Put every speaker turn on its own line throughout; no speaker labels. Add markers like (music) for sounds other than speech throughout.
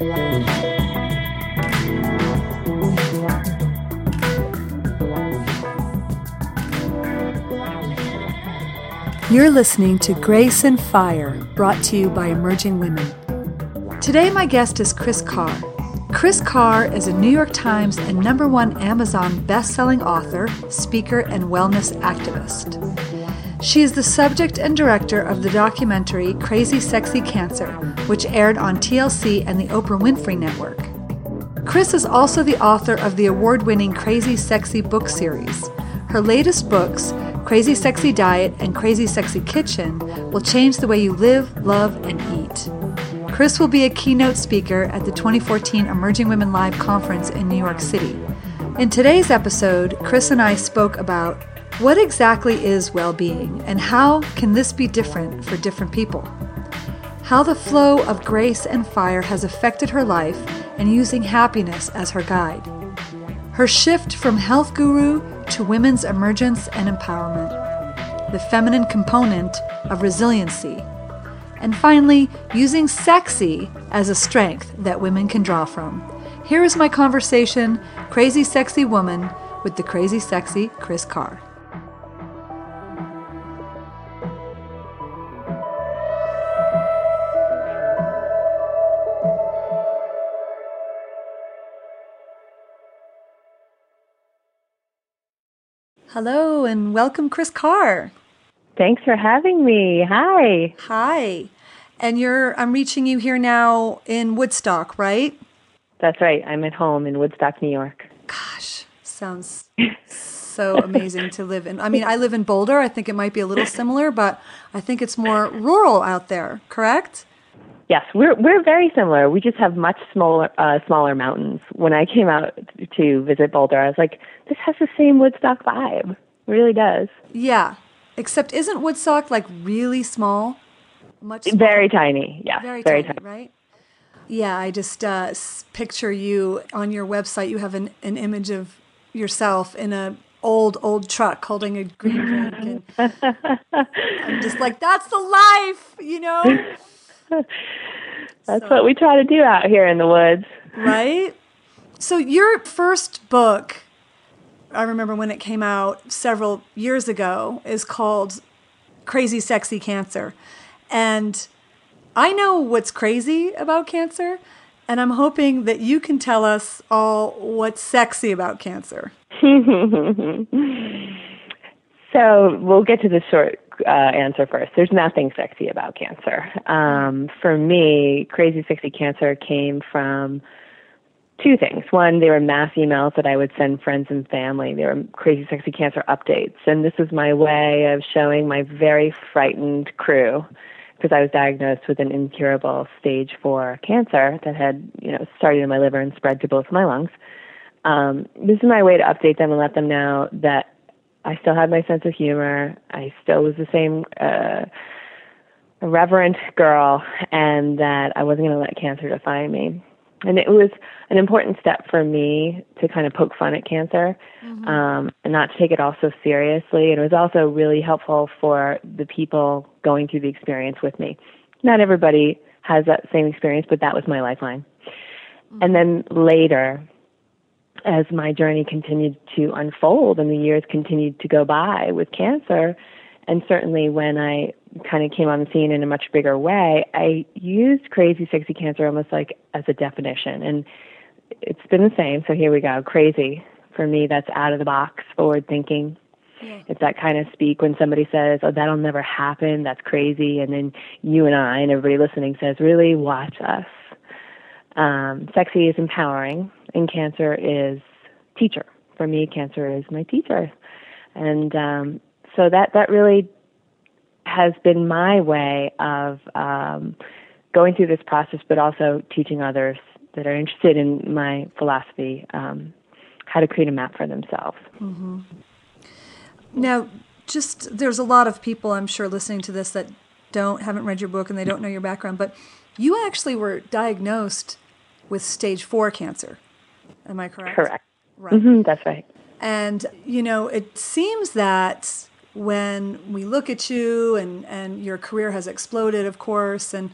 You're listening to Grace and Fire, brought to you by Emerging Women. Today, my guest is Kris Carr. Kris Carr is a New York Times and number one Amazon best-selling author, speaker, and wellness activist. She is the subject and director of the documentary Crazy Sexy Cancer, which aired on TLC and the Oprah Winfrey Network. Kris is also the author of the award winning Crazy Sexy book series. Her latest books, Crazy Sexy Diet and Crazy Sexy Kitchen, will change the way you live, love, and eat. Kris will be a keynote speaker at the 2014 Emerging Women Live conference in New York City. In today's episode, Kris and I spoke about what exactly is well being and how can this be different for different people? How the flow of grace and fire has affected her life and using happiness as her guide. Her shift from health guru to women's emergence and empowerment. The feminine component of resiliency and finally, using sexy as a strength that women can draw from. Here is my conversation, Crazy Sexy Woman, with the crazy sexy Kris Carr. Hello and welcome, Kris Carr.
Thanks for having me. Hi.
Hi. And you're I'm reaching you here now in Woodstock, right?
That's right. I'm at home in Woodstock, New York.
Gosh, sounds (laughs) so amazing to live in. I mean, I live in Boulder. I think it might be a little similar, but I think it's more rural out there, correct?
Yes, we're we're very similar. We just have much smaller uh, smaller mountains. When I came out to visit Boulder, I was like, this has the same Woodstock vibe. It really does.
Yeah. Except isn't Woodstock like really small?
Much smaller? very tiny. Yeah,
very, very tiny, tiny, right? Yeah, I just uh, picture you on your website. You have an, an image of yourself in a old old truck holding a green drink, and (laughs) I'm just like, that's the life, you know. (laughs)
that's so, what we try to do out here in the woods,
right? So your first book, I remember when it came out several years ago, is called Crazy Sexy Cancer. And I know what's crazy about cancer, and I'm hoping that you can tell us all what's sexy about cancer. (laughs)
so we'll get to the short uh, answer first. There's nothing sexy about cancer. Um, for me, crazy sexy cancer came from two things. One, they were mass emails that I would send friends and family. They were crazy sexy cancer updates. And this was my way of showing my very frightened crew because I was diagnosed with an incurable stage four cancer that had, you know, started in my liver and spread to both my lungs. Um, this is my way to update them and let them know that I still had my sense of humor. I still was the same uh, reverent girl, and that I wasn't going to let cancer define me and it was an important step for me to kind of poke fun at cancer mm-hmm. um, and not to take it all so seriously. And it was also really helpful for the people going through the experience with me. Not everybody has that same experience, but that was my lifeline. Mm-hmm. And then later, as my journey continued to unfold and the years continued to go by with cancer, and certainly when I kind of came on the scene in a much bigger way, I used crazy sexy cancer almost like as a definition. And it's been the same. So here we go. Crazy. For me, that's out of the box, forward thinking. Yeah. It's that kind of speak when somebody says, Oh, that'll never happen, that's crazy. And then you and I and everybody listening says, Really, watch us. Um, sexy is empowering, and cancer is teacher. For me, cancer is my teacher. And um, so that, that really has been my way of um, going through this process, but also teaching others that are interested in my philosophy um, how to create a map for themselves.
Mm-hmm. Now, just there's a lot of people I'm sure listening to this that don't haven't read your book and they don't know your background, but you actually were diagnosed with stage four cancer. Am I correct?
Correct. Right. Mm-hmm, that's right.
And you know, it seems that when we look at you and, and your career has exploded, of course, and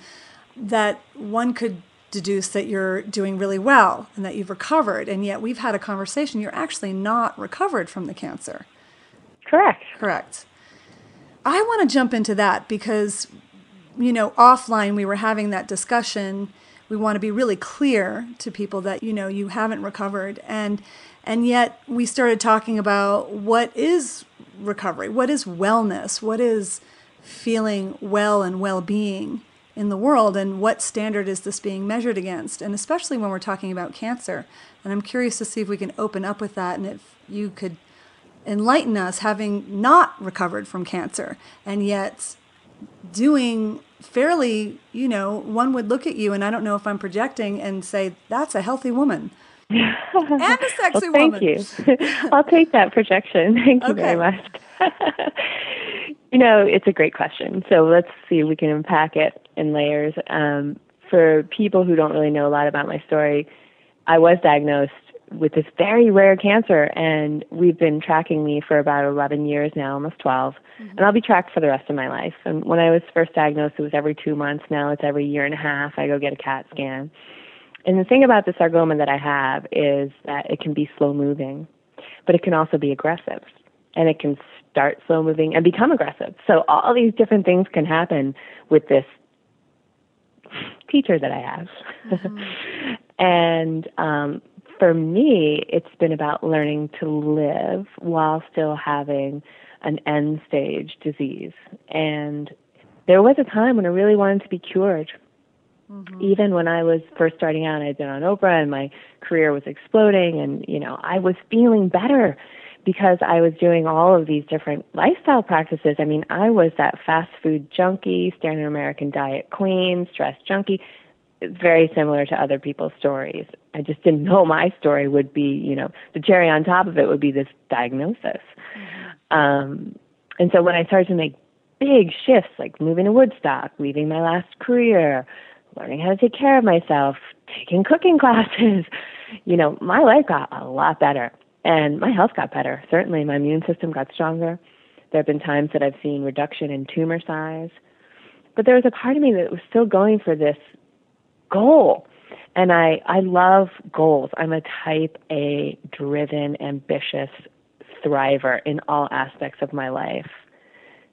that one could deduce that you're doing really well and that you've recovered. And yet we've had a conversation. You're actually not recovered from the cancer.
Correct.
Correct. I want to jump into that because, you know, offline we were having that discussion. We want to be really clear to people that, you know, you haven't recovered. And and yet we started talking about what is recovery? What is wellness? What is feeling well and well-being? in the world and what standard is this being measured against and especially when we're talking about cancer and i'm curious to see if we can open up with that and if you could enlighten us having not recovered from cancer and yet doing fairly you know one would look at you and i don't know if i'm projecting and say that's a healthy woman. (laughs) And a sexy
well, thank
woman.
you. (laughs) I'll take that projection. (laughs) Thank you
Okay.
very much. You know it's a great question. So let's see if we can unpack it in layers. Um, for people who don't really know a lot about my story i was diagnosed with this very rare cancer and we've been tracking me for about 11 years now almost 12 and i'll be tracked for the rest of my life. And when i was first diagnosed it was every two months. Now it's every year and a half. I go get a cat scan. And the thing about the sarcoma that I have is that it can be slow moving, but it can also be aggressive. And it can start slow moving and become aggressive. So all these different things can happen with this teacher that I have. (laughs) and um, for me, it's been about learning to live while still having an end stage disease. And there was a time when I really wanted to be cured mm-hmm. even when I was first starting out, I'd been on Oprah and my career was exploding and, you know, I was feeling better because I was doing all of these different lifestyle practices. I mean, I was that fast food junkie, standard American diet queen, stress junkie. It's very similar to other people's stories. I just didn't know my story would be, you know, the cherry on top of it would be this diagnosis. Um, and so when I started to make big shifts, like moving to Woodstock, leaving my last career, learning how to take care of myself, taking cooking (laughs) classes, you know, my life got a lot better and my health got better. Certainly my immune system got stronger. There have been times that I've seen reduction in tumor size. But there was a part of me that was still going for this goal. And I, I love goals. I'm a type A driven, ambitious thriver in all aspects of my life.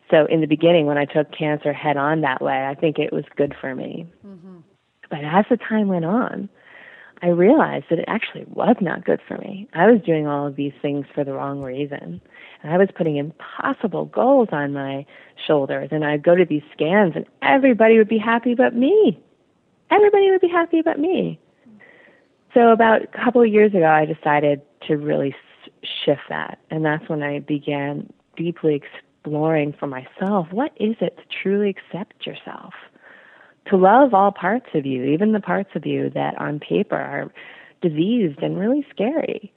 So in the beginning, when I took cancer head on that way, I think it was good for me. Mm-hmm. But as the time went on, I realized that it actually was not good for me. I was doing all of these things for the wrong reason. And I was putting impossible goals on my shoulders. And I'd go to these scans, and everybody would be happy but me. Everybody would be happy but me. So about a couple of years ago, I decided to really shift that. And that's when I began deeply exploring for myself what is it to truly accept yourself? To love all parts of you, even the parts of you that on paper are diseased and really scary.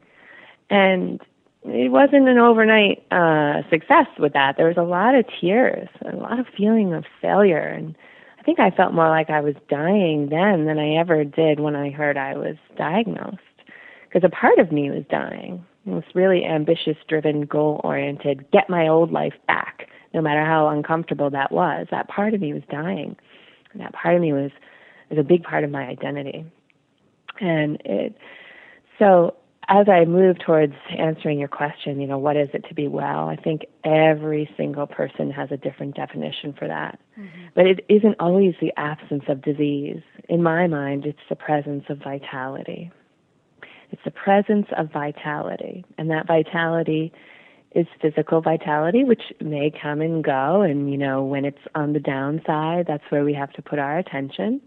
And it wasn't an overnight uh, success with that. There was a lot of tears, a lot of feeling of failure. And I think I felt more like I was dying then than I ever did when I heard I was diagnosed. Because a part of me was dying. It was really ambitious, driven, goal oriented, get my old life back, no matter how uncomfortable that was. That part of me was dying. And that part of me was, was a big part of my identity. And it, so as I move towards answering your question, you know, what is it to be well? I think every single person has a different definition for that. Mm-hmm. But it isn't always the absence of disease. In my mind, it's the presence of vitality. It's the presence of vitality. And that vitality is physical vitality, which may come and go. And, you know, when it's on the downside, that's where we have to put our attention.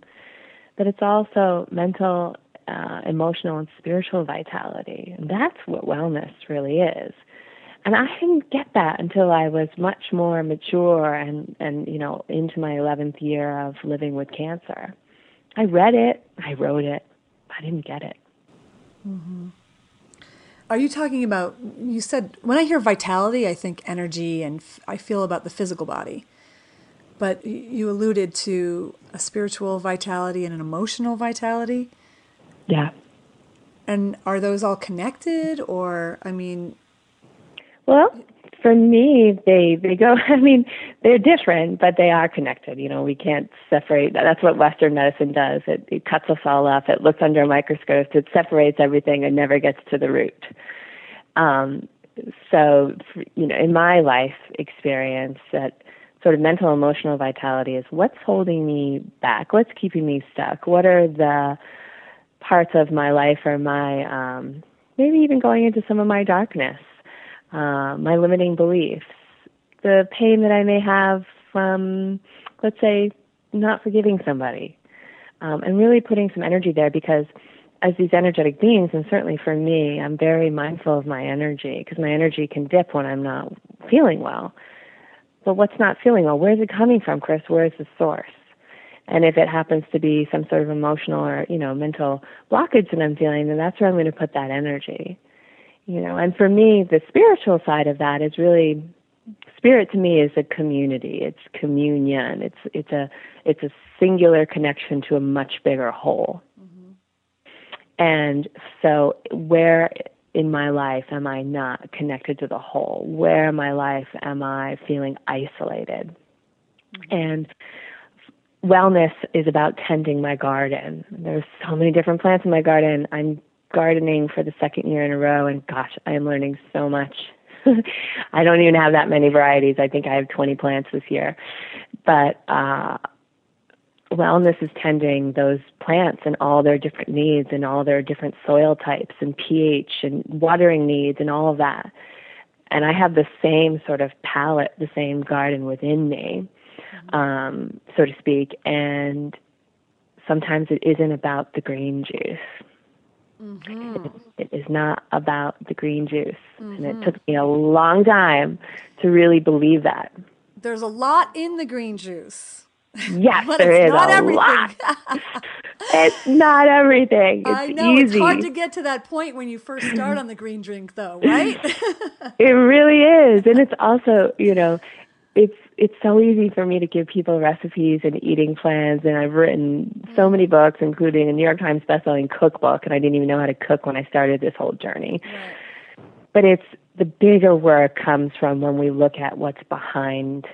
But it's also mental, uh, emotional, and spiritual vitality. And that's what wellness really is. And I didn't get that until I was much more mature and, and you know, into my 11th year of living with cancer. I read it, I wrote it, I didn't get it.
Are you talking about, you said, when I hear vitality, I think energy and f- I feel about the physical body. But you alluded to a spiritual vitality and an emotional vitality.
Yeah.
And are those all connected? Or, I mean,
Well, for me, they they go. (laughs) I mean, they're different, but they are connected. You know, we can't separate. That's what Western medicine does. It it cuts us all up. It looks under a microscope. It separates everything and never gets to the root. Um, so, you know, in my life experience, that sort of mental emotional vitality is what's holding me back, what's keeping me stuck, what are the parts of my life or my um, maybe even going into some of my darkness uh, my limiting beliefs, the pain that I may have from, let's say, not forgiving somebody, um, and really putting some energy there because as these energetic beings, and certainly for me, I'm very mindful of my energy because my energy can dip when I'm not feeling well. But what's not feeling well? Where's it coming from, Kris? Where is the source? And if it happens to be some sort of emotional or, you know, mental blockage that I'm feeling, then that's where I'm going to put that energy you know? And for me the spiritual side of that is really spirit to me is a community. It's communion. It's it's a it's a singular connection to a much bigger whole. Mm-hmm. and so where in my life am i not connected to the whole? Where in my life am i feeling isolated? Mm-hmm. and wellness is about tending my garden there's so many different plants in my garden i'm gardening for the second year in a row, and gosh, I am learning so much. (laughs) I don't even have that many varieties. I think I have 20 plants this year. But uh, wellness is tending those plants and all their different needs and all their different soil types and pH and watering needs and all of that. And I have the same sort of palette, the same garden within me. Um, so to speak. And sometimes it isn't about the green juice Mm-hmm. It, it is not about the green juice. Mm-hmm. And it mm-hmm. took me a long time to really believe that.
There's a lot in the green juice.
Yes, (laughs) there is not a everything. lot. (laughs) it's not everything. It's
I know
easy.
it's hard to get to that point when you first start on the green drink, though, right? (laughs)
it really is, and it's also, you know, it's it's so easy for me to give people recipes and eating plans and I've written so mm. many books including a New York Times bestselling cookbook and I didn't even know how to cook when I started this whole journey. Right. But it's the bigger work comes from when we look at what's behind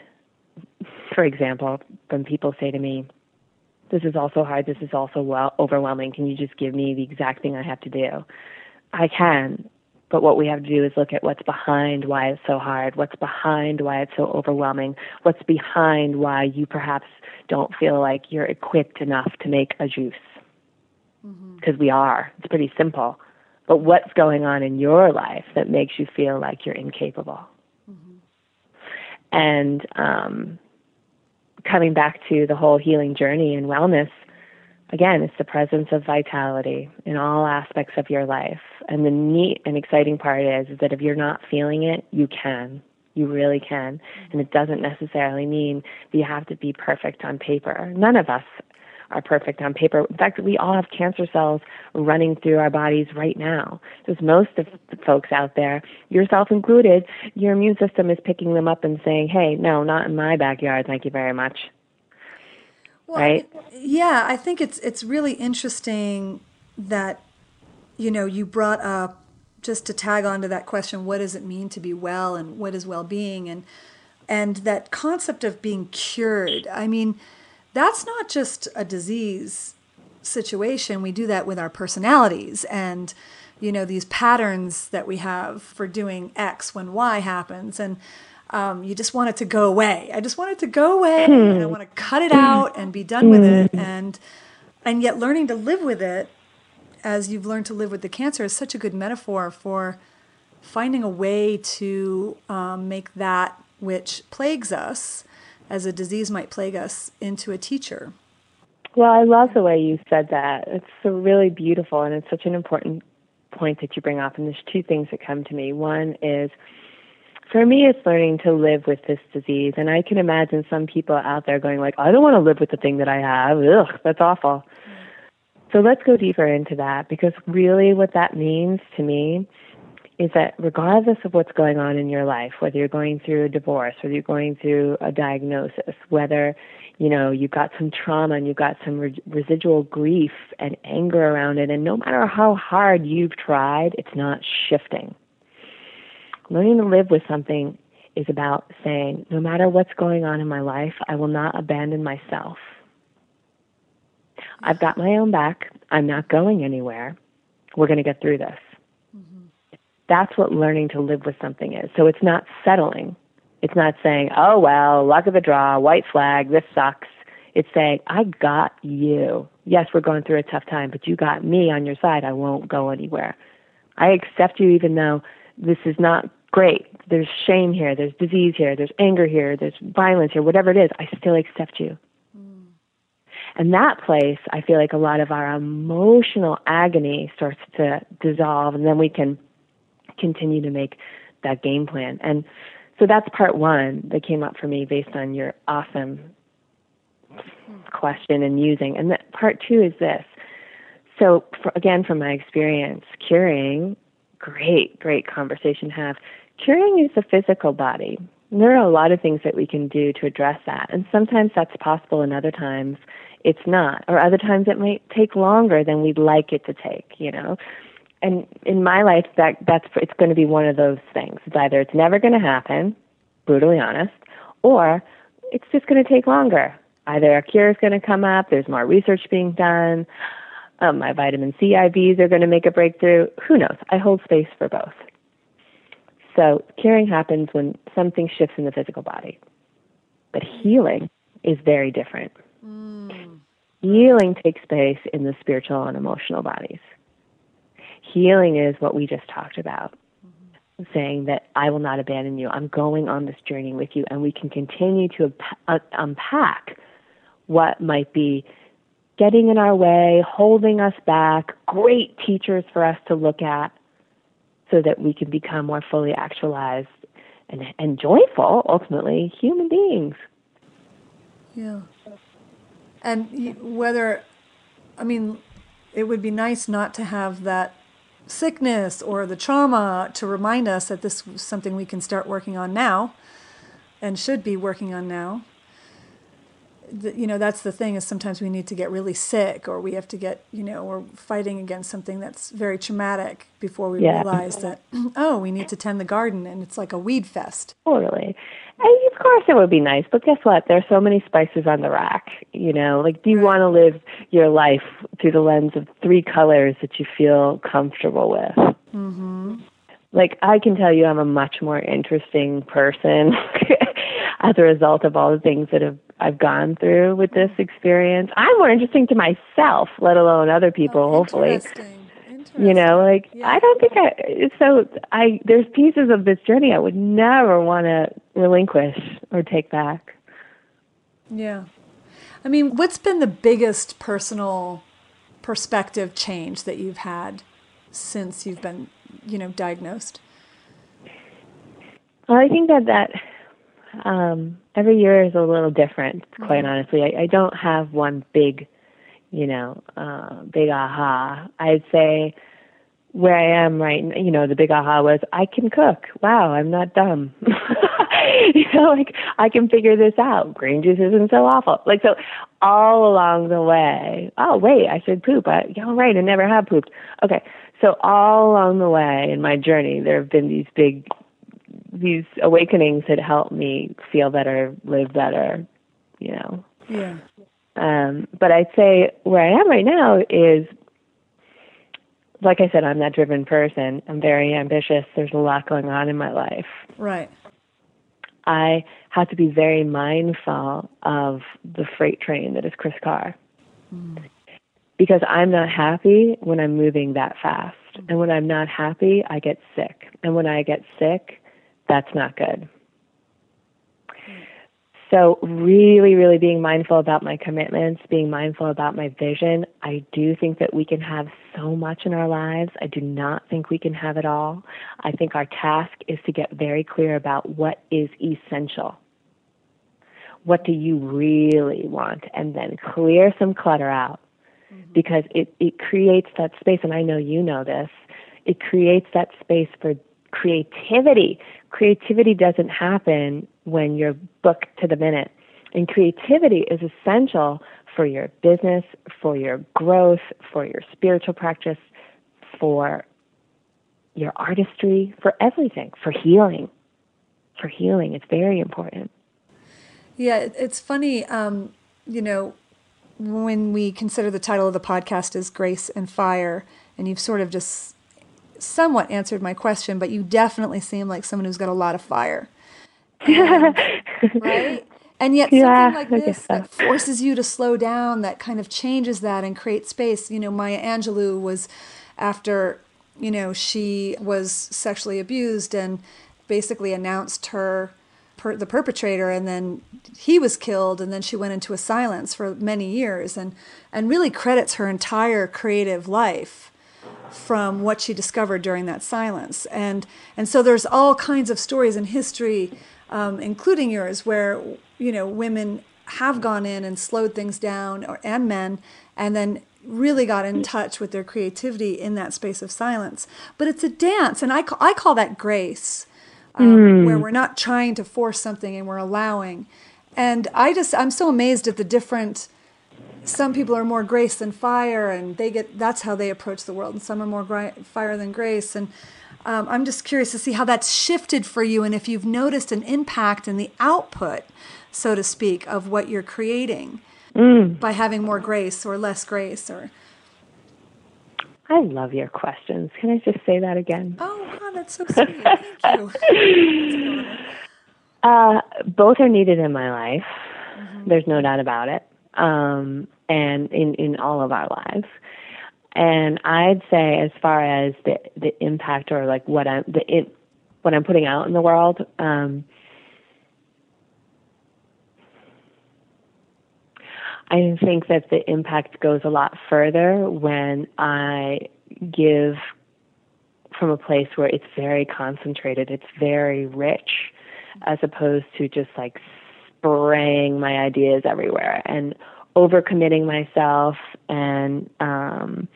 for example, when people say to me, this is also hard, this is also well overwhelming, can you just give me the exact thing I have to do? I can, but what we have to do is look at what's behind why it's so hard, what's behind why it's so overwhelming, what's behind why you perhaps don't feel like you're equipped enough to make a juice. Because mm-hmm. we are. It's pretty simple. But what's going on in your life that makes you feel like you're incapable? Mm-hmm. And um, coming back to the whole healing journey and wellness, again, it's the presence of vitality in all aspects of your life. And the neat and exciting part is, is that if you're not feeling it, you can. You really can. And it doesn't necessarily mean that you have to be perfect on paper. None of us are perfect on paper. In fact, we all have cancer cells running through our bodies right now. Because most of the folks out there, yourself included, your immune system is picking them up and saying, hey, no, not in my backyard, thank you very much. Well, right?
Yeah, I think it's it's really interesting that you know you brought up just to tag on to that question what does it mean to be well and what is well-being? And and that concept of being cured i mean that's not just a disease situation. We do that with our personalities and you know these patterns that we have for doing x when y happens. And um, you just want it to go away. I just want it to go away, and I want to cut it out and be done with it. And and yet, learning to live with it, as you've learned to live with the cancer, is such a good metaphor for finding a way to um, make that which plagues us, as a disease might plague us, into a teacher.
Well, I love the way you said that. It's so really beautiful, and it's such an important point that you bring up. And there's two things that come to me. One is for me it's learning to live with this disease and i can imagine some people out there going like i don't want to live with the thing that i have. Ugh that's awful. So let's go deeper into that because really what that means to me is that regardless of what's going on in your life whether you're going through a divorce whether you're going through a diagnosis whether you know you've got some trauma and you've got some re- residual grief and anger around it and no matter how hard you've tried it's not shifting learning to live with something is about saying, no matter what's going on in my life, I will not abandon myself. I've got my own back. I'm not going anywhere. We're going to get through this. Mm-hmm. That's what learning to live with something is. So it's not settling. It's not saying, oh, well, luck of the draw, white flag, this sucks. It's saying, I got you. Yes, we're going through a tough time, but you got me on your side. I won't go anywhere. I accept you even though this is not great. There's shame here, there's disease here, there's anger here, there's violence here, whatever it is, I still accept you. Mm. And that place, I feel like a lot of our emotional agony starts to dissolve, and then we can continue to make that game plan. And so that's part one that came up for me based on your awesome question and using. And that part two is this. So for, again, from my experience, curing, great, great conversation to have. Curing is the physical body. There are a lot of things that we can do to address that. And sometimes that's possible and other times it's not. Or other times it might take longer than we'd like it to take, you know and in my life that that's it's going to be one of those things it's either it's never going to happen brutally honest or it's just going to take longer either a cure is going to come up there's more research being done um, my vitamin c ivs are going to make a breakthrough who knows i hold space for both so curing happens when something shifts in the physical body but healing is very different mm. healing takes place in the spiritual and emotional bodies Healing is what we just talked about. Mm-hmm. Saying that I will not abandon you. I'm going on this journey with you, and we can continue to uh, unpack what might be getting in our way, holding us back, great teachers for us to look at so that we can become more fully actualized and, and joyful, ultimately, human beings.
Yeah. And whether, I mean, it would be nice not to have that sickness or the trauma to remind us that this is something we can start working on now and should be working on now. The, you know, that's the thing is sometimes we need to get really sick or we have to get, you know, we're fighting against something that's very traumatic before we yeah. realize that, (clears throat) oh, we need to tend the garden and it's like a weed fest.
Totally. And of course, it would be nice, but guess what? There's so many spices on the rack. You know, like, do you right. want to live your life through the lens of three colors that you feel comfortable with? Mm-hmm. Like, I can tell you, I'm a much more interesting person (laughs) as a result of all the things that have I've gone through with this mm-hmm. experience. I'm more interesting to myself, let alone other people. Oh, hopefully you know like yeah. i don't think i so i there's pieces of this journey i would never want to relinquish or take back
yeah i mean what's been the biggest personal perspective change that you've had since you've been you know diagnosed
well i think that that um every year is a little different quite mm-hmm. honestly I, I don't have one big you know, uh, big aha. I'd say where I am right, now, you know, the big aha was I can cook. Wow, I'm not dumb. (laughs) you know, like I can figure this out. Green juice isn't so awful. Like so, all along the way. Oh wait, I should poop. I, yeah, right, I never have pooped. Okay, so all along the way in my journey, there have been these big, these awakenings had helped me feel better, live better. You know.
Yeah.
Um, but I'd say where I am right now is, like I said, I'm that driven person. I'm very ambitious. There's a lot going on in my life.
Right.
I have to be very mindful of the freight train that is Kris Carr. Mm. Because I'm not happy when I'm moving that fast. Mm. And when I'm not happy, I get sick. And when I get sick, that's not good. So, really, really being mindful about my commitments, being mindful about my vision. I do think that we can have so much in our lives. I do not think we can have it all. I think our task is to get very clear about what is essential. What do you really want? And then clear some clutter out mm-hmm. because it, it creates that space. And I know you know this. It creates that space for creativity. Creativity doesn't happen when you're booked to the minute. And creativity is essential for your business, for your growth, for your spiritual practice, for your artistry, for everything, for healing. for healing. It's very important.
Yeah, it's funny. Um, you know, when we consider the title of the podcast is Grace and Fire, and you've sort of just somewhat answered my question, but you definitely seem like someone who's got a lot of fire. And, (laughs) right? And yet
yeah,
something like this that forces you to slow down, that kind of changes that and creates space. You know, Maya Angelou was after, you know, she was sexually abused and basically announced her per, the perpetrator and then he was killed and then she went into a silence for many years and and really credits her entire creative life from what she discovered during that silence and and so there's all kinds of stories in history um, including yours where you know women have gone in and slowed things down or, and men and then really got in touch with their creativity in that space of silence but it's a dance and i, call, I call that grace um, mm. where we're not trying to force something and we're allowing. And I just, I'm so amazed at the different. Some people are more grace than fire, and they get that's how they approach the world. And some are more gri- fire than grace. And um, I'm just curious to see how that's shifted for you, and if you've noticed an impact in the output, so to speak, of what you're creating mm. by having more grace or less grace, or
I love your questions. Can I just say that again?
Oh, wow, that's so sweet. Thank you. (laughs)
uh, both are needed in my life. Mm-hmm. There's no doubt about it. Um, and in, in all of our lives. And I'd say, as far as the the impact or like what I'm the it, what I'm putting out in the world, um, I think that the impact goes a lot further when I give from a place where it's very concentrated, it's very rich, as opposed to just like spraying my ideas everywhere and overcommitting myself and um,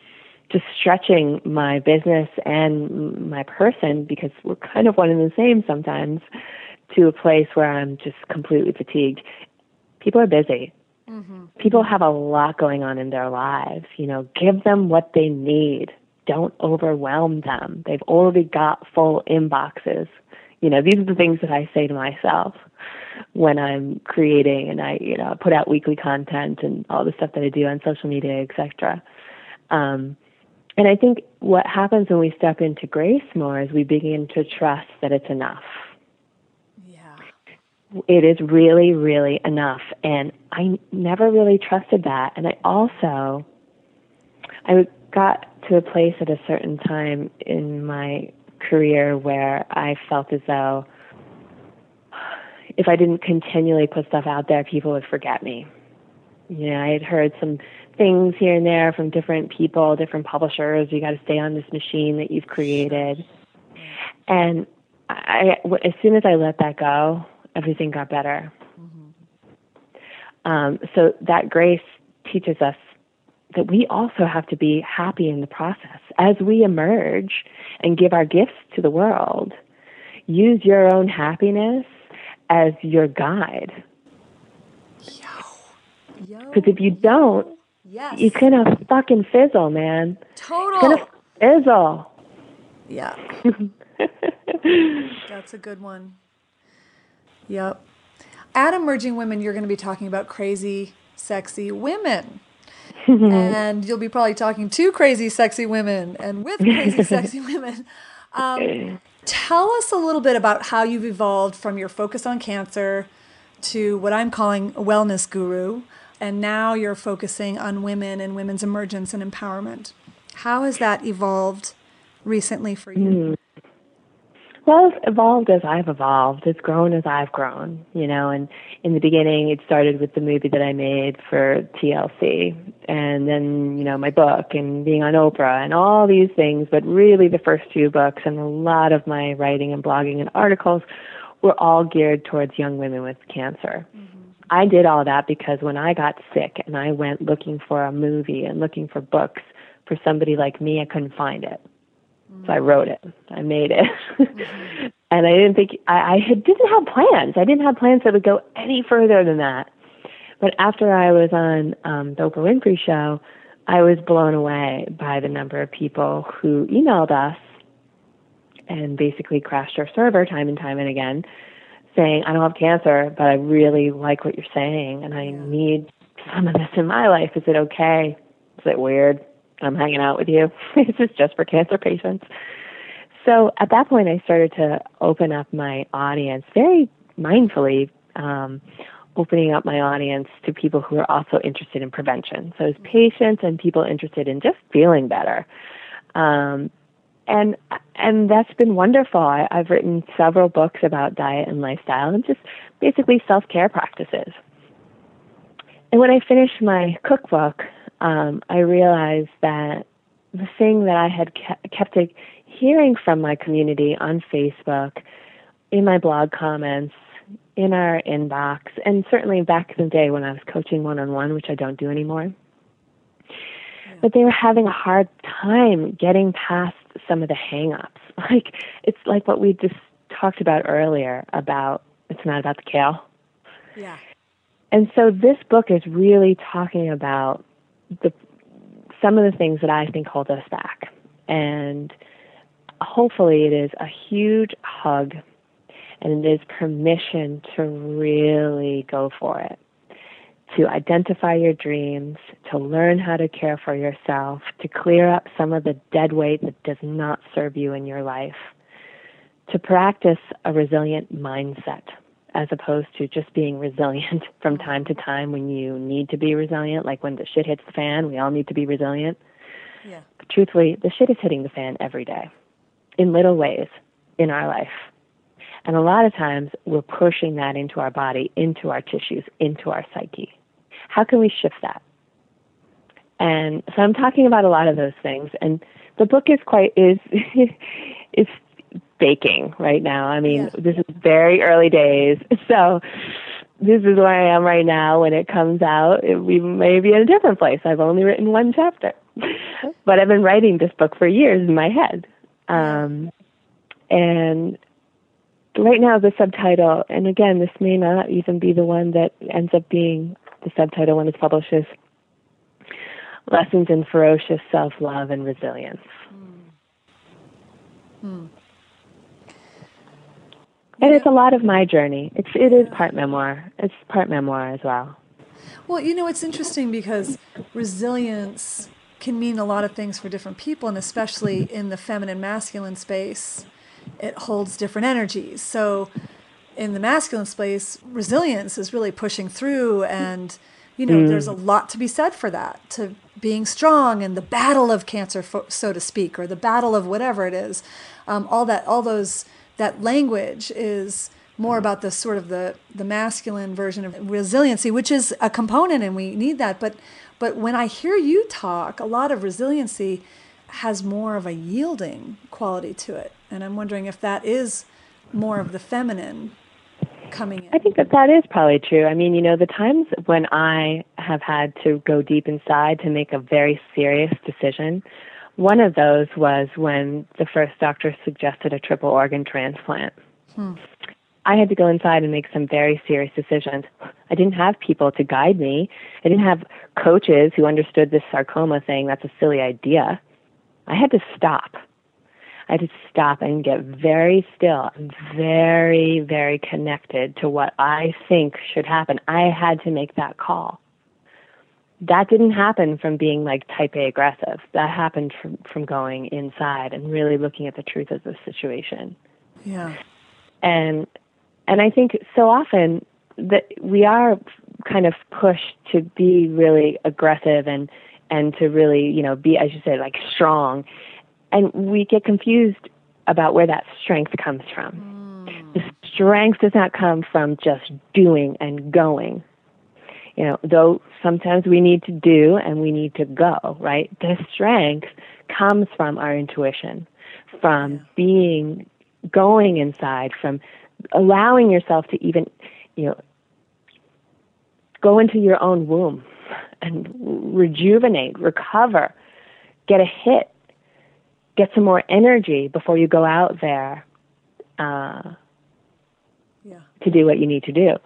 just stretching my business and my person because we're kind of one and the same sometimes to a place where I'm just completely fatigued. People are busy. Mm-hmm. People have a lot going on in their lives. You know, give them what they need. Don't overwhelm them. They've already got full inboxes. You know, these are the things that I say to myself when I'm creating and I, you know, put out weekly content and all the stuff that I do on social media, etc. Um, and I think what happens when we step into grace more is we begin to trust that it's enough Yeah. it is really, really enough. And I never really trusted that. And I also, I got to a place at a certain time in my career where I felt as though if I didn't continually put stuff out there, people would forget me. You know, I had heard some things here and there from different people, different publishers. You got to stay on this machine that you've created. And I, as soon as I let that go, everything got better. Mm-hmm. Um, so that grace teaches us that we also have to be happy in the process as we emerge and give our gifts to the world. Use your own happiness as your guide. Yo. Because if you don't,
yes.
it's gonna fucking fizzle, man.
Total.
It's gonna fizzle.
Yeah. (laughs) That's a good one. Yep. At Emerging Women, you're going to be talking about crazy, sexy women. (laughs) and you'll be probably talking to crazy, sexy women and with crazy, (laughs) sexy women. Um, tell us a little bit about how you've evolved from your focus on cancer to what I'm calling a wellness guru. And now you're focusing on women and women's emergence and empowerment. How has that evolved recently for you? Mm.
Well, it's evolved as I've evolved. It's grown as I've grown, you know, and in the beginning it started with the movie that I made for TLC and then, you know, my book and being on Oprah and all these things, but really the first few books and a lot of my writing and blogging and articles were all geared towards young women with cancer. Mm-hmm. I did all that because when I got sick and I went looking for a movie and looking for books for somebody like me, I couldn't find it. So I wrote it. I made it. Mm-hmm. (laughs) and I didn't think I, I had, didn't have plans. I didn't have plans that would go any further than that. But after I was on um, the Oprah Winfrey Show, I was blown away by the number of people who emailed us and basically crashed our server time and time and again, saying, I don't have cancer, but I really like what you're saying and I need some of this in my life. Is it okay? Is it weird? I'm hanging out with you. (laughs) This is just for cancer patients? So at that point, I started to open up my audience very mindfully, um, opening up my audience to people who are also interested in prevention. So as patients and people interested in just feeling better. Um, and and that's been wonderful. I, I've written several books about diet and lifestyle and just basically self care practices. And when I finished my cookbook, um, I realized that the thing that I had kept hearing from my community on Facebook, in my blog comments, in our inbox, and certainly back in the day when I was coaching one on one, which I don't do anymore. But they were having a hard time getting past some of the hangups. (laughs) Like it's like what we just talked about earlier about it's not about the kale.
Yeah.
And so this book is really talking about the some of the things that I think hold us back. And hopefully it is a huge hug and it is permission to really go for it. To identify your dreams, to learn how to care for yourself, to clear up some of the dead weight that does not serve you in your life, to practice a resilient mindset as opposed to just being resilient (laughs) from time to time when you need to be resilient, like when the shit hits the fan, we all need to be resilient.
Yeah.
But truthfully, the shit is hitting the fan every day in little ways in our life. And a lot of times we're pushing that into our body, into our tissues, into our psyche. How can we shift that? And so I'm talking about a lot of those things. And the book is quite is (laughs) is right now. I mean, yeah. this is very early days. (laughs) So this is where I am right now. When it comes out, it, we may be in a different place. I've only written one chapter, (laughs) but I've been writing this book for years in my head. Um, and right now, the subtitle, and again, this may not even be the one that ends up being the subtitle when it's published, is Lessons in Ferocious Self Love and Resilience.
Hmm.
And it's a lot of my journey. It's it is part memoir. It's part memoir as well.
Well, you know, it's interesting because resilience can mean a lot of things for different people, and especially in the feminine masculine space, it holds different energies. So, in the masculine space, resilience is really pushing through, and you know, mm. there's a lot to be said for that, to being strong and the battle of cancer, so to speak, or the battle of whatever it is. Um, all that, all those, that language is more about the sort of the the masculine version of resiliency, which is a component, and we need that. But but when I hear you talk, a lot of resiliency has more of a yielding quality to it. And I'm wondering if that is more of the feminine coming in.
I think that that is probably true. I mean, you know, the times when I have had to go deep inside to make a very serious decision, one of those was when the first doctor suggested a triple organ transplant. Hmm. I had to go inside and make some very serious decisions. I didn't have people to guide me. I didn't have coaches who understood this sarcoma saying that's a silly idea. I had to stop. I had to stop and get very still and very, very connected to what I think should happen. I had to make that call. That didn't happen from being like type A aggressive. That happened from, from going inside and really looking at the truth of the situation.
Yeah.
And and I think so often that we are kind of pushed to be really aggressive and and to really you know be as you say like strong and we get confused about where that strength comes from mm. the strength does not come from just doing and going you know though sometimes we need to do and we need to go right the strength comes from our intuition from being going inside from allowing yourself to even, you know, go into your own womb and rejuvenate, recover, get a hit, get some more energy before you go out there uh,
yeah.
to do what you need to do.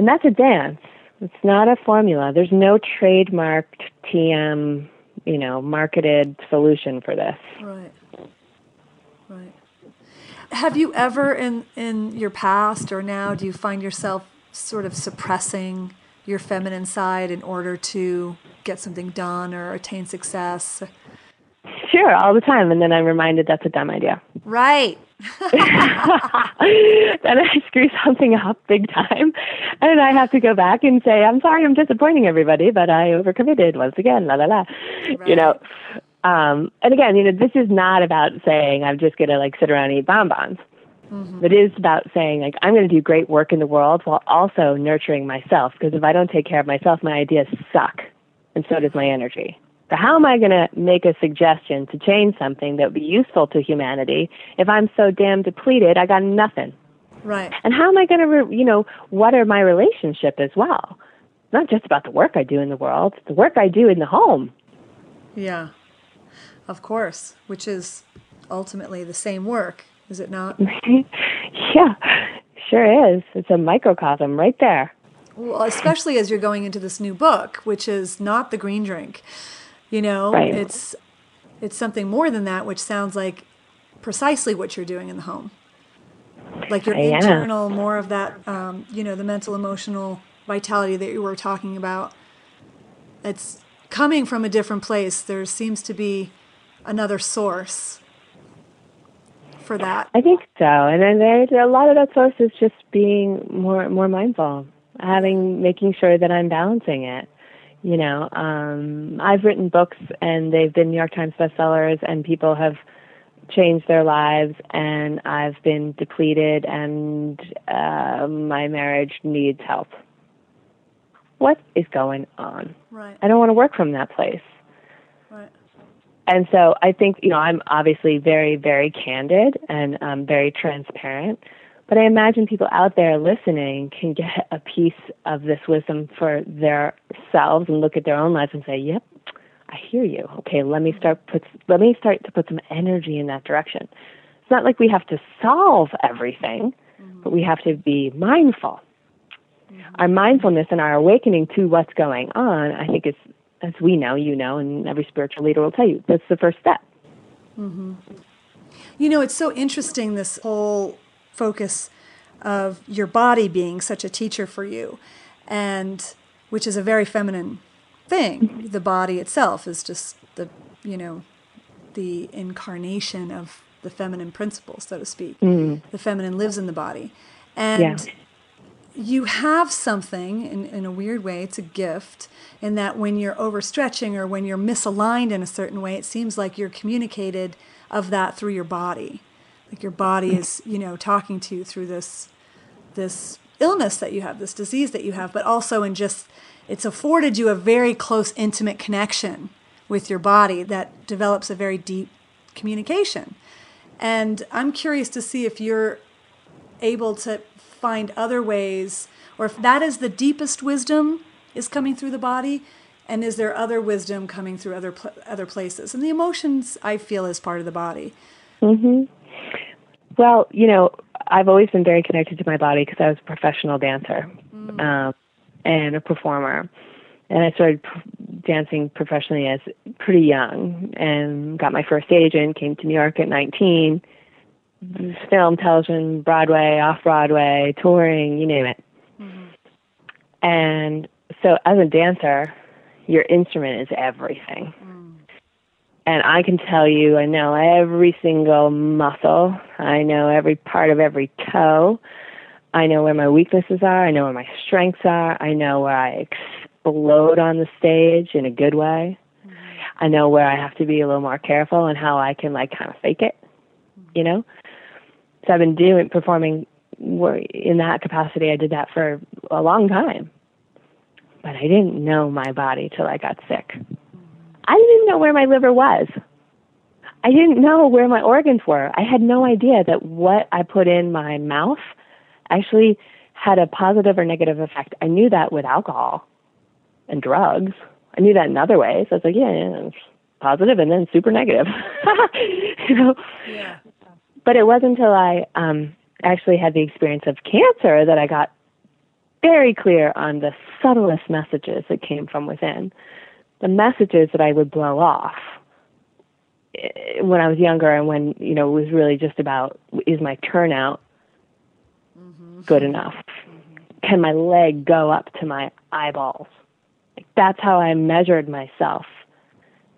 And that's a dance. It's not a formula. There's no trademarked TM, you know, marketed solution for this.
Right. Right. have you ever in in your past or now do you find yourself sort of suppressing your feminine side in order to get something done or attain success?
Sure, all the time. And then I'm reminded that's a dumb idea.
Right. (laughs)
then I screw something up big time. And I have to go back and say, I'm sorry, I'm disappointing everybody, but I overcommitted once again, la la la. Right. You know, um, and again, you know, this is not about saying I'm just going to like sit around and eat bonbons. Mm-hmm. It is about saying like I'm going to do great work in the world while also nurturing myself. Because if I don't take care of myself, my ideas suck, and so does my energy. So how am I going to make a suggestion to change something that would be useful to humanity if I'm so damn depleted? I got nothing.
Right.
And how am I going to, re- you know, what are my relationship as well? Not just about the work I do in the world, the work I do in the home.
Yeah, of course, which is ultimately the same work, is it not? (laughs)
yeah, sure is. It's a microcosm right there.
Well, especially as you're going into this new book, which is not the green drink. You know,
right.
it's it's something more than that, which sounds like precisely what you're doing in the home. Like your
yeah.
internal, more of that, um, you know, the mental, emotional vitality that you were talking about. It's coming from a different place. There seems to be another source for that.
I think so, and then there's a lot of that source is just being more more mindful, having making sure that I'm balancing it. You know, um, I've written books and they've been New York Times bestsellers, and people have changed their lives, and I've been depleted, and uh, my marriage needs help. What is going on?
Right.
I don't want to work from that place.
Right.
And so I think, you know, I'm obviously very, very candid and um, very transparent. But I imagine people out there listening can get a piece of this wisdom for themselves and look at their own lives and say, "Yep, I hear you. Okay, let me start put let me start to put some energy in that direction." It's not like we have to solve everything, mm-hmm. but we have to be mindful. Mm-hmm. Our mindfulness and our awakening to what's going on, I think is as we know, you know, and every spiritual leader will tell you, that's the first step.
Mm-hmm. You know, it's so interesting this whole focus of your body being such a teacher for you, and which is a very feminine thing. The body itself is just the, you know, the incarnation of the feminine principle, so to speak.
Mm.
The feminine lives in the body. And yeah. you have something, in, in a weird way, it's a gift, in that when you're overstretching or when you're misaligned in a certain way, it seems like you're communicated of that through your body like your body is you know talking to you through this this illness that you have this disease that you have but also in just it's afforded you a very close intimate connection with your body that develops a very deep communication. And i'm curious to see if you're able to find other ways or if that is the deepest wisdom is coming through the body and is there other wisdom coming through other pl- other places? And the emotions i feel is part of the body.
Mhm well, you know, I've always been very connected to my body because I was a professional dancer mm. um, and a performer. And I started dancing professionally as pretty young and got my first agent, came to New York at 19, film, television, Broadway, off Broadway, touring, you name it. Mm-hmm. And so as a dancer, your instrument is everything. Mm and I can tell you, I know every single muscle. I know every part of every toe. I know where my weaknesses are. I know where my strengths are. I know where I explode on the stage in a good way. I know where I have to be a little more careful and how I can like kind of fake it, you know? So I've been doing, performing in that capacity. I did that for a long time. But I didn't know my body till I got sick. I didn't know where my liver was. I didn't know where my organs were. I had no idea that what I put in my mouth actually had a positive or negative effect. I knew that with alcohol and drugs. I knew that in other ways. I was like, yeah, yeah positive and then super negative. (laughs) you know?
Yeah.
But it wasn't until I um actually had the experience of cancer that I got very clear on the subtlest messages that came from within the messages that I would blow off eh, when I was younger and when, you know, it was really just about is my turnout mm-hmm. good enough? Mm-hmm. Can my leg go up to my eyeballs? Like, that's how I measured myself.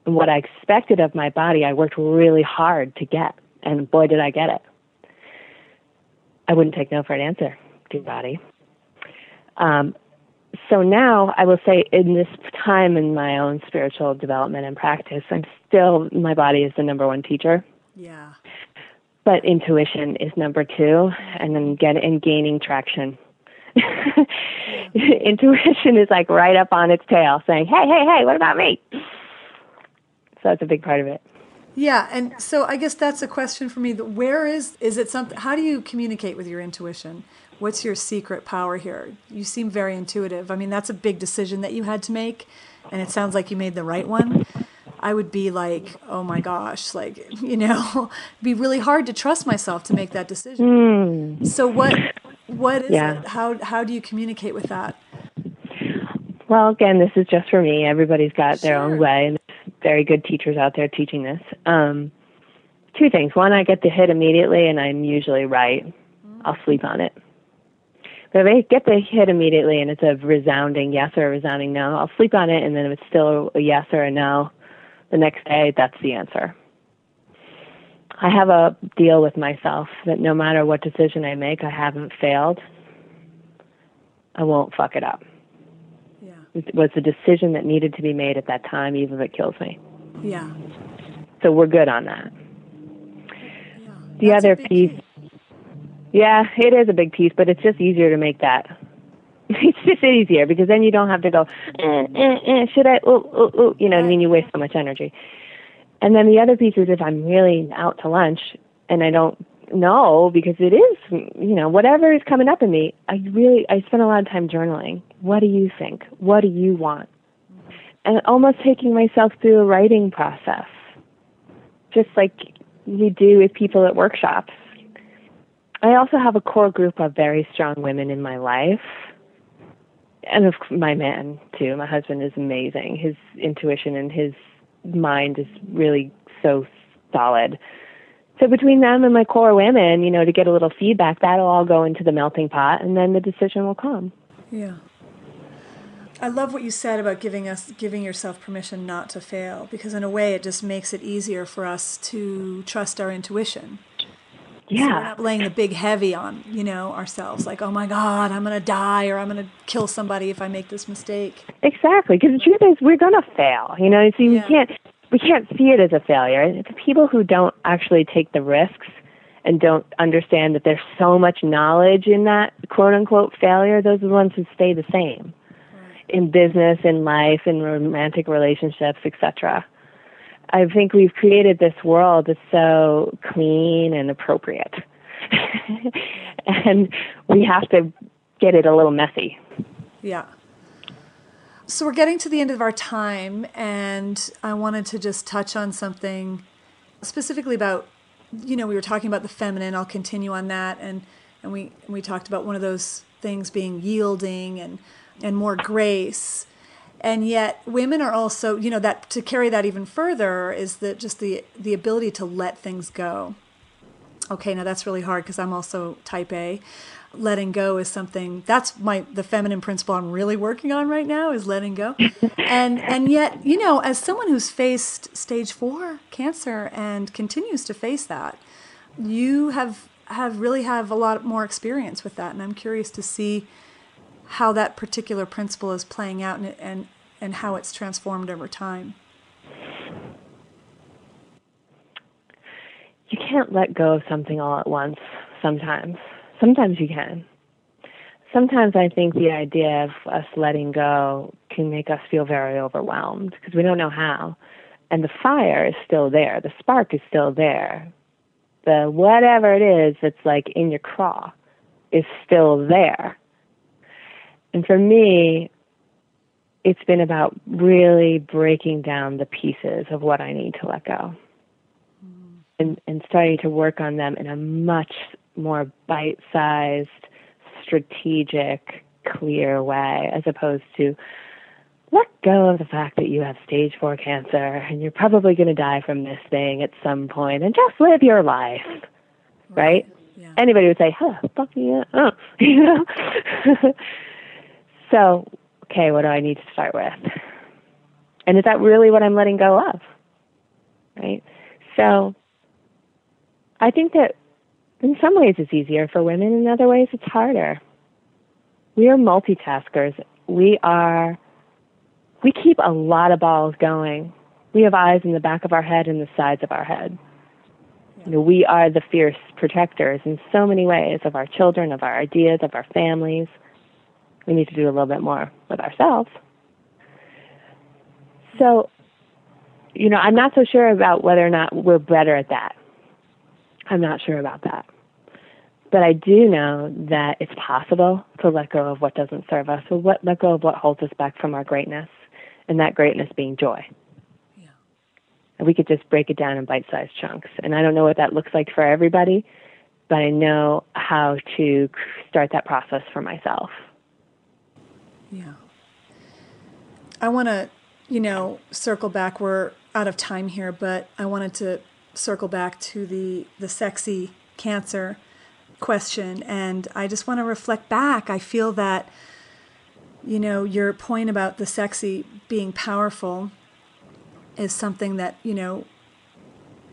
And what I expected of my body, I worked really hard to get. And boy, did I get it. I wouldn't take no for an answer, dear body. Um, so now I will say in this time in my own spiritual development and practice, I'm still, my body is the number one teacher.
Yeah.
But intuition is number two, and then get and gaining traction. (laughs) intuition is like right up on its tail saying, hey, hey, hey, what about me? So that's a big part of it.
Yeah, and so I guess that's a question for me. Where is is it something? How do you communicate with your intuition? What's your secret power here? You seem very intuitive. I mean, that's a big decision that you had to make, and it sounds like you made the right one. I would be like, oh my gosh, like (laughs) you know, (laughs) be really hard to trust myself to make that decision. Mm. So what what is yeah. it? How how do you communicate with that?
Well, again, this is just for me. Everybody's got their own way, and there's very good teachers out there teaching this. Um, two things. One, I get the hit immediately, and I'm usually right. Mm-hmm. I'll sleep on it. I get the hit immediately and it's a resounding yes or a resounding no, I'll sleep on it, and then if it's still a yes or a no, the next day, that's the answer. I have a deal with myself that no matter what decision I make, I haven't failed. I won't fuck it up. Yeah. It was a decision that needed to be made at that time, even if it kills me.
Yeah.
So we're good on that. Yeah, the other piece, piece, yeah, it is a big piece, but it's just easier to make that. (laughs) It's just easier because then you don't have to go, eh, eh, eh, should I, ooh, ooh, ooh, you know, I mean, you waste so much energy. And then the other piece is if I'm really out to lunch and I don't know because it is, you know, whatever is coming up in me, I really, I spend a lot of time journaling. What do you think? What do you want? And almost taking myself through a writing process, just like you do with people at workshops. I also have a core group of very strong women in my life. And of my man too. My husband is amazing. His intuition and his mind is really so solid so between them and my core women, you know, to get a little feedback, that'll all go into the melting pot, and then the decision will come.
Yeah. I love what you said about giving us giving yourself permission not to fail because in a way it just makes it easier for us to trust our intuition.
Yeah.
So we're not laying the big heavy on, you know, ourselves like, "Oh my god, I'm going to die or I'm going to kill somebody if I make this mistake."
Exactly, because the truth is we're going to fail. You know, so you yeah. can't we can't see it as a failure. The people who don't actually take the risks and don't understand that there's so much knowledge in that quote unquote failure, those are the ones who stay the same in business, in life, in romantic relationships, etc. I think we've created this world that's so clean and appropriate. (laughs) and we have to get it a little messy.
Yeah. So we're getting to the end of our time, and I wanted to just touch on something specifically about, you know, we were talking about the feminine. I'll continue on that, and and we we talked about one of those things being yielding and and more grace, and yet women are also, you know, that to carry that even further is that just the the ability to let things go. Okay, now that's really hard because I'm also type A letting go is something that's my the feminine principle I'm really working on right now is letting go. (laughs) and and yet, you know, as someone who's faced stage 4 cancer and continues to face that, you have have really have a lot more experience with that and I'm curious to see how that particular principle is playing out and and and how it's transformed over time.
You can't let go of something all at once sometimes Sometimes you can. Sometimes I think the idea of us letting go can make us feel very overwhelmed because we don't know how. And the fire is still there, the spark is still there. The whatever it is that's like in your craw is still there. And for me, it's been about really breaking down the pieces of what I need to let go mm. and, and starting to work on them in a much more bite sized, strategic, clear way, as opposed to let go of the fact that you have stage four cancer and you're probably going to die from this thing at some point and just live your life. Right? Yeah. Anybody would say, huh, fuck yeah. Oh, (laughs) you know? (laughs) so, okay, what do I need to start with? And is that really what I'm letting go of? Right? So, I think that in some ways it's easier for women, in other ways it's harder. We are multitaskers. We are we keep a lot of balls going. We have eyes in the back of our head and the sides of our head. You know, we are the fierce protectors in so many ways of our children, of our ideas, of our families. We need to do a little bit more with ourselves. So, you know, I'm not so sure about whether or not we're better at that. I'm not sure about that. But I do know that it's possible to let go of what doesn't serve us, or what, let go of what holds us back from our greatness and that greatness being joy. Yeah. And we could just break it down in bite sized chunks. And I don't know what that looks like for everybody, but I know how to start that process for myself.
Yeah. I want to, you know, circle back. We're out of time here, but I wanted to circle back to the the sexy cancer question and I just want to reflect back. I feel that you know, your point about the sexy being powerful is something that, you know,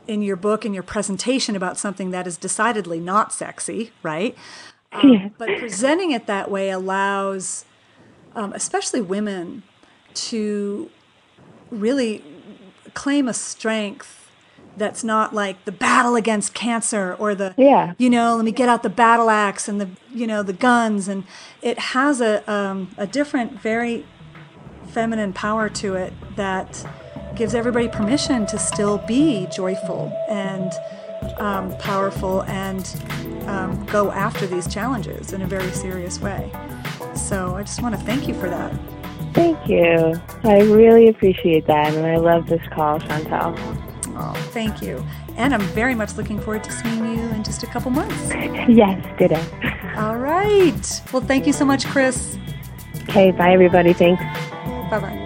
in your book and your presentation about something that is decidedly not sexy, right? Um, yeah. But presenting it that way allows, um, especially women, to really claim a strength that's not like the battle against cancer or the yeah. you know let me get out the battle axe and the you know the guns and it has a um, a different very feminine power to it that gives everybody permission to still be joyful and um, powerful and um, go after these challenges in a very serious way. So I just want to thank you for that.
Thank you. I really appreciate that, and I love this call, Chantal.
Oh, thank you. And I'm very much looking forward to seeing you in just a couple months.
Yes, ditto.
All right. Well, thank you so much, Kris.
Okay, bye, everybody. Thanks.
Bye bye.